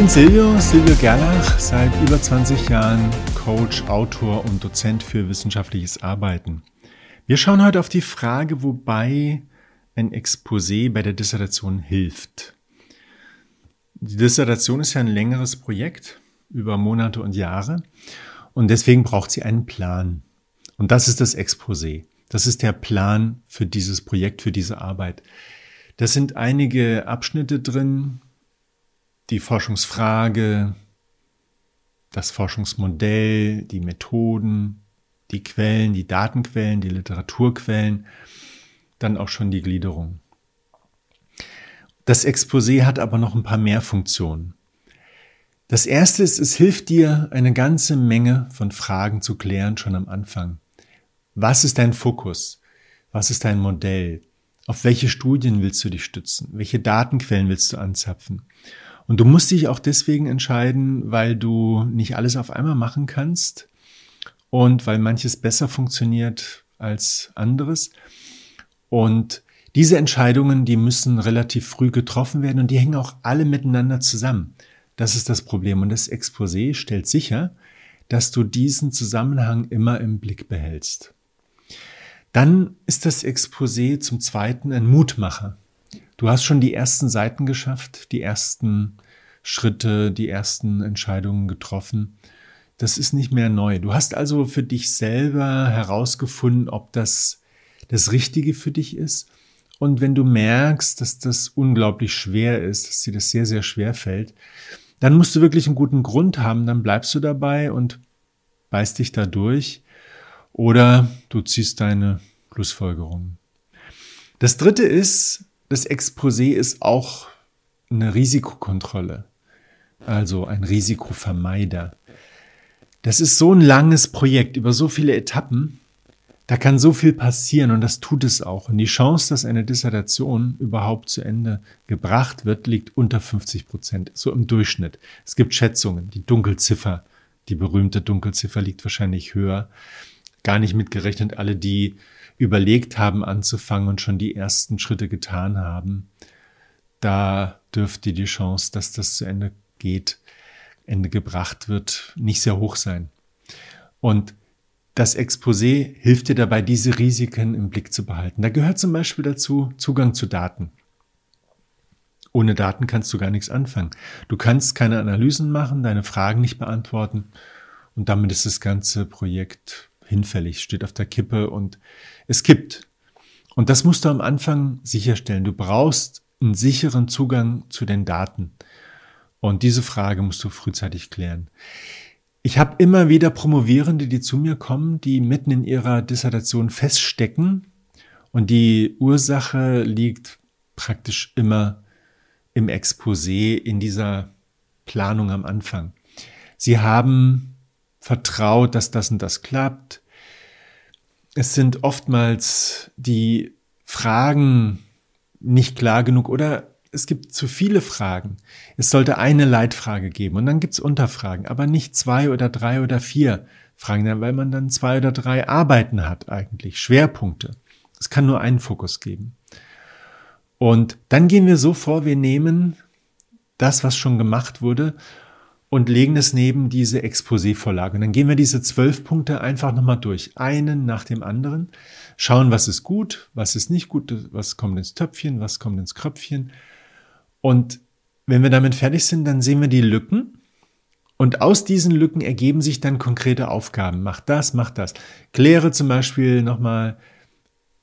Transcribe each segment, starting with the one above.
bin Silvio, Silvio Gerlach, seit über 20 Jahren Coach, Autor und Dozent für wissenschaftliches Arbeiten. Wir schauen heute auf die Frage, wobei ein Exposé bei der Dissertation hilft. Die Dissertation ist ja ein längeres Projekt über Monate und Jahre und deswegen braucht sie einen Plan. Und das ist das Exposé. Das ist der Plan für dieses Projekt, für diese Arbeit. Da sind einige Abschnitte drin, die Forschungsfrage, das Forschungsmodell, die Methoden, die Quellen, die Datenquellen, die Literaturquellen, dann auch schon die Gliederung. Das Exposé hat aber noch ein paar mehr Funktionen. Das erste ist, es hilft dir, eine ganze Menge von Fragen zu klären, schon am Anfang. Was ist dein Fokus? Was ist dein Modell? Auf welche Studien willst du dich stützen? Welche Datenquellen willst du anzapfen? Und du musst dich auch deswegen entscheiden, weil du nicht alles auf einmal machen kannst und weil manches besser funktioniert als anderes. Und diese Entscheidungen, die müssen relativ früh getroffen werden und die hängen auch alle miteinander zusammen. Das ist das Problem. Und das Exposé stellt sicher, dass du diesen Zusammenhang immer im Blick behältst. Dann ist das Exposé zum Zweiten ein Mutmacher. Du hast schon die ersten Seiten geschafft, die ersten Schritte, die ersten Entscheidungen getroffen. Das ist nicht mehr neu. Du hast also für dich selber herausgefunden, ob das das Richtige für dich ist. Und wenn du merkst, dass das unglaublich schwer ist, dass dir das sehr, sehr schwer fällt, dann musst du wirklich einen guten Grund haben. Dann bleibst du dabei und beißt dich da durch. Oder du ziehst deine Schlussfolgerungen. Das dritte ist, das Exposé ist auch eine Risikokontrolle, also ein Risikovermeider. Das ist so ein langes Projekt über so viele Etappen. Da kann so viel passieren und das tut es auch. Und die Chance, dass eine Dissertation überhaupt zu Ende gebracht wird, liegt unter 50 Prozent, so im Durchschnitt. Es gibt Schätzungen. Die Dunkelziffer, die berühmte Dunkelziffer liegt wahrscheinlich höher. Gar nicht mitgerechnet alle, die überlegt haben anzufangen und schon die ersten Schritte getan haben, da dürfte die Chance, dass das zu Ende geht, Ende gebracht wird, nicht sehr hoch sein. Und das Exposé hilft dir dabei, diese Risiken im Blick zu behalten. Da gehört zum Beispiel dazu Zugang zu Daten. Ohne Daten kannst du gar nichts anfangen. Du kannst keine Analysen machen, deine Fragen nicht beantworten und damit ist das ganze Projekt hinfällig, steht auf der Kippe und es kippt. Und das musst du am Anfang sicherstellen. Du brauchst einen sicheren Zugang zu den Daten. Und diese Frage musst du frühzeitig klären. Ich habe immer wieder Promovierende, die zu mir kommen, die mitten in ihrer Dissertation feststecken. Und die Ursache liegt praktisch immer im Exposé, in dieser Planung am Anfang. Sie haben vertraut, dass das und das klappt. Es sind oftmals die Fragen nicht klar genug oder es gibt zu viele Fragen. Es sollte eine Leitfrage geben und dann gibt's Unterfragen, aber nicht zwei oder drei oder vier Fragen, weil man dann zwei oder drei Arbeiten hat eigentlich, Schwerpunkte. Es kann nur einen Fokus geben. Und dann gehen wir so vor, wir nehmen das, was schon gemacht wurde und legen es neben diese Exposé-Vorlage. Und dann gehen wir diese zwölf Punkte einfach nochmal durch, einen nach dem anderen, schauen, was ist gut, was ist nicht gut, was kommt ins Töpfchen, was kommt ins Kröpfchen. Und wenn wir damit fertig sind, dann sehen wir die Lücken. Und aus diesen Lücken ergeben sich dann konkrete Aufgaben. Mach das, mach das. Kläre zum Beispiel nochmal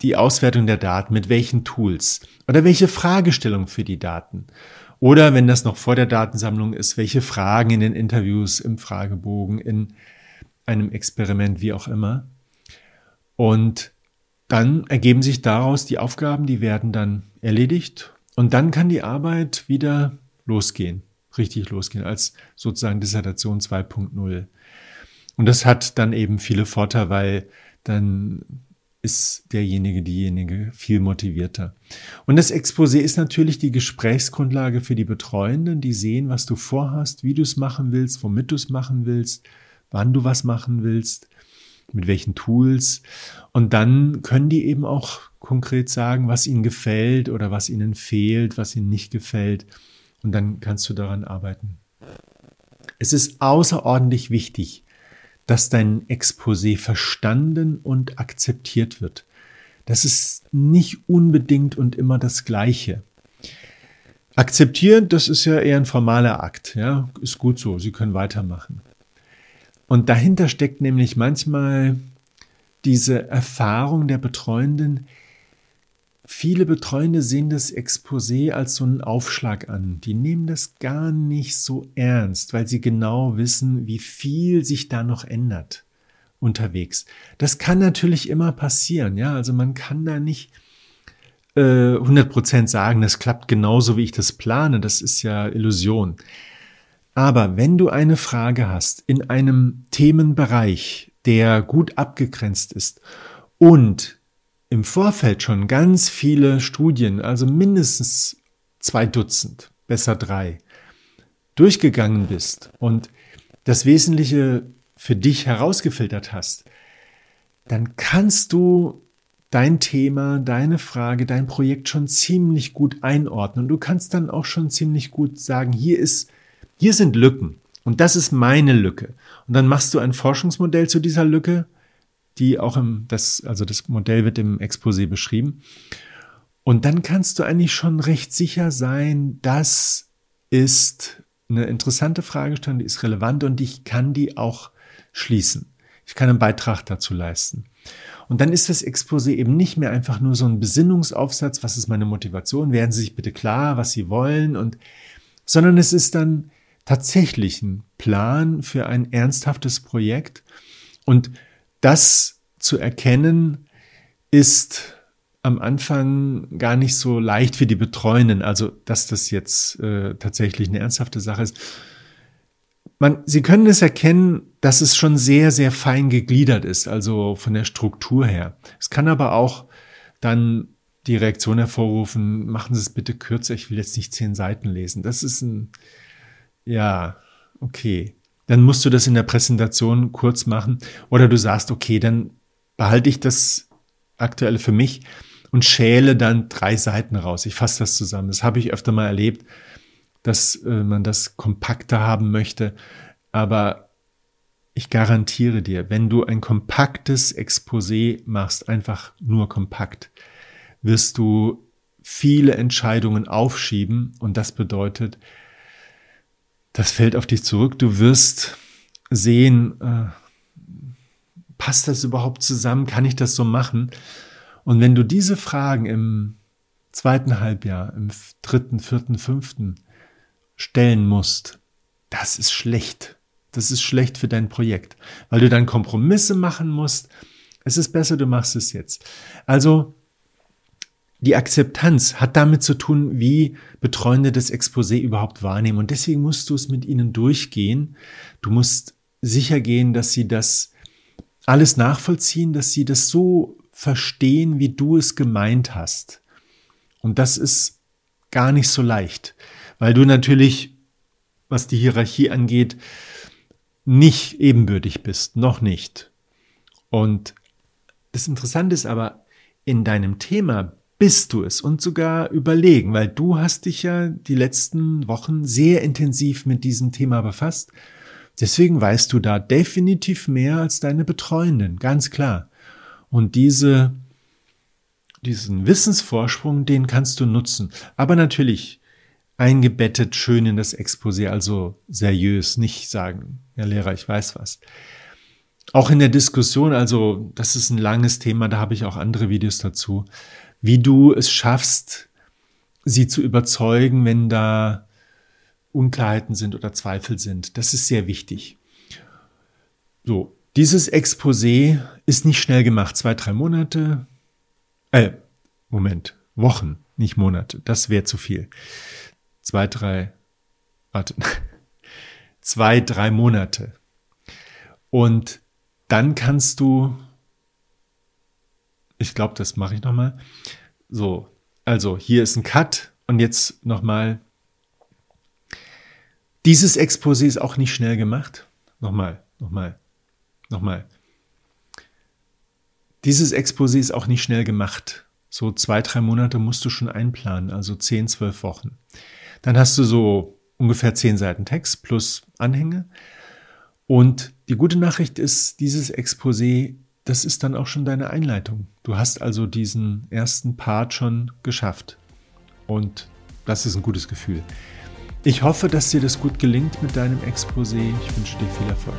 die Auswertung der Daten, mit welchen Tools oder welche Fragestellung für die Daten. Oder wenn das noch vor der Datensammlung ist, welche Fragen in den Interviews, im Fragebogen, in einem Experiment, wie auch immer. Und dann ergeben sich daraus die Aufgaben, die werden dann erledigt und dann kann die Arbeit wieder losgehen, richtig losgehen, als sozusagen Dissertation 2.0. Und das hat dann eben viele Vorteile, weil dann ist derjenige, diejenige viel motivierter. Und das Exposé ist natürlich die Gesprächsgrundlage für die Betreuenden, die sehen, was du vorhast, wie du es machen willst, womit du es machen willst, wann du was machen willst, mit welchen Tools. Und dann können die eben auch konkret sagen, was ihnen gefällt oder was ihnen fehlt, was ihnen nicht gefällt. Und dann kannst du daran arbeiten. Es ist außerordentlich wichtig, dass dein Exposé verstanden und akzeptiert wird. Das ist nicht unbedingt und immer das Gleiche. Akzeptieren, das ist ja eher ein formaler Akt, ja, ist gut so, Sie können weitermachen. Und dahinter steckt nämlich manchmal diese Erfahrung der Betreuenden. Viele Betreuende sehen das Exposé als so einen Aufschlag an. Die nehmen das gar nicht so ernst, weil sie genau wissen, wie viel sich da noch ändert unterwegs. Das kann natürlich immer passieren, ja. Also man kann da nicht äh, 100% sagen, das klappt genauso, wie ich das plane. Das ist ja Illusion. Aber wenn du eine Frage hast in einem Themenbereich, der gut abgegrenzt ist und im Vorfeld schon ganz viele Studien, also mindestens zwei Dutzend, besser drei, durchgegangen bist und das Wesentliche für dich herausgefiltert hast, dann kannst du dein Thema, deine Frage, dein Projekt schon ziemlich gut einordnen. Und du kannst dann auch schon ziemlich gut sagen, hier ist, hier sind Lücken. Und das ist meine Lücke. Und dann machst du ein Forschungsmodell zu dieser Lücke, die auch im, das, also das Modell wird im Exposé beschrieben. Und dann kannst du eigentlich schon recht sicher sein, das ist eine interessante Fragestellung, die ist relevant und ich kann die auch schließen. Ich kann einen Beitrag dazu leisten. Und dann ist das Exposé eben nicht mehr einfach nur so ein Besinnungsaufsatz, was ist meine Motivation, werden Sie sich bitte klar, was Sie wollen und, sondern es ist dann tatsächlich ein Plan für ein ernsthaftes Projekt und das zu erkennen ist am Anfang gar nicht so leicht für die Betreuenden, also dass das jetzt äh, tatsächlich eine ernsthafte Sache ist, man, Sie können es erkennen, dass es schon sehr, sehr fein gegliedert ist, also von der Struktur her. Es kann aber auch dann die Reaktion hervorrufen, machen Sie es bitte kürzer, ich will jetzt nicht zehn Seiten lesen. Das ist ein, ja, okay. Dann musst du das in der Präsentation kurz machen oder du sagst, okay, dann behalte ich das aktuelle für mich und schäle dann drei Seiten raus. Ich fasse das zusammen. Das habe ich öfter mal erlebt dass äh, man das kompakter haben möchte. Aber ich garantiere dir, wenn du ein kompaktes Exposé machst, einfach nur kompakt, wirst du viele Entscheidungen aufschieben und das bedeutet, das fällt auf dich zurück. Du wirst sehen, äh, passt das überhaupt zusammen? Kann ich das so machen? Und wenn du diese Fragen im zweiten Halbjahr, im dritten, vierten, fünften stellen musst, das ist schlecht. Das ist schlecht für dein Projekt, weil du dann Kompromisse machen musst. Es ist besser, du machst es jetzt. Also die Akzeptanz hat damit zu tun, wie Betreuende das Exposé überhaupt wahrnehmen. Und deswegen musst du es mit ihnen durchgehen. Du musst sicher gehen, dass sie das alles nachvollziehen, dass sie das so verstehen, wie du es gemeint hast. Und das ist gar nicht so leicht weil du natürlich, was die Hierarchie angeht, nicht ebenbürtig bist, noch nicht. Und das Interessante ist aber, in deinem Thema bist du es und sogar überlegen, weil du hast dich ja die letzten Wochen sehr intensiv mit diesem Thema befasst. Deswegen weißt du da definitiv mehr als deine Betreuenden, ganz klar. Und diese, diesen Wissensvorsprung, den kannst du nutzen. Aber natürlich, eingebettet schön in das Exposé, also seriös, nicht sagen, Herr Lehrer, ich weiß was. Auch in der Diskussion, also das ist ein langes Thema, da habe ich auch andere Videos dazu, wie du es schaffst, sie zu überzeugen, wenn da Unklarheiten sind oder Zweifel sind. Das ist sehr wichtig. So, dieses Exposé ist nicht schnell gemacht, zwei, drei Monate, äh, Moment, Wochen, nicht Monate, das wäre zu viel zwei, drei, warte, zwei, drei Monate. Und dann kannst du, ich glaube, das mache ich nochmal. So, also hier ist ein Cut und jetzt nochmal. Dieses Exposé ist auch nicht schnell gemacht. Nochmal, nochmal, nochmal. Dieses Exposé ist auch nicht schnell gemacht. So zwei, drei Monate musst du schon einplanen, also zehn, zwölf Wochen. Dann hast du so ungefähr zehn Seiten Text plus Anhänge. Und die gute Nachricht ist, dieses Exposé, das ist dann auch schon deine Einleitung. Du hast also diesen ersten Part schon geschafft. Und das ist ein gutes Gefühl. Ich hoffe, dass dir das gut gelingt mit deinem Exposé. Ich wünsche dir viel Erfolg.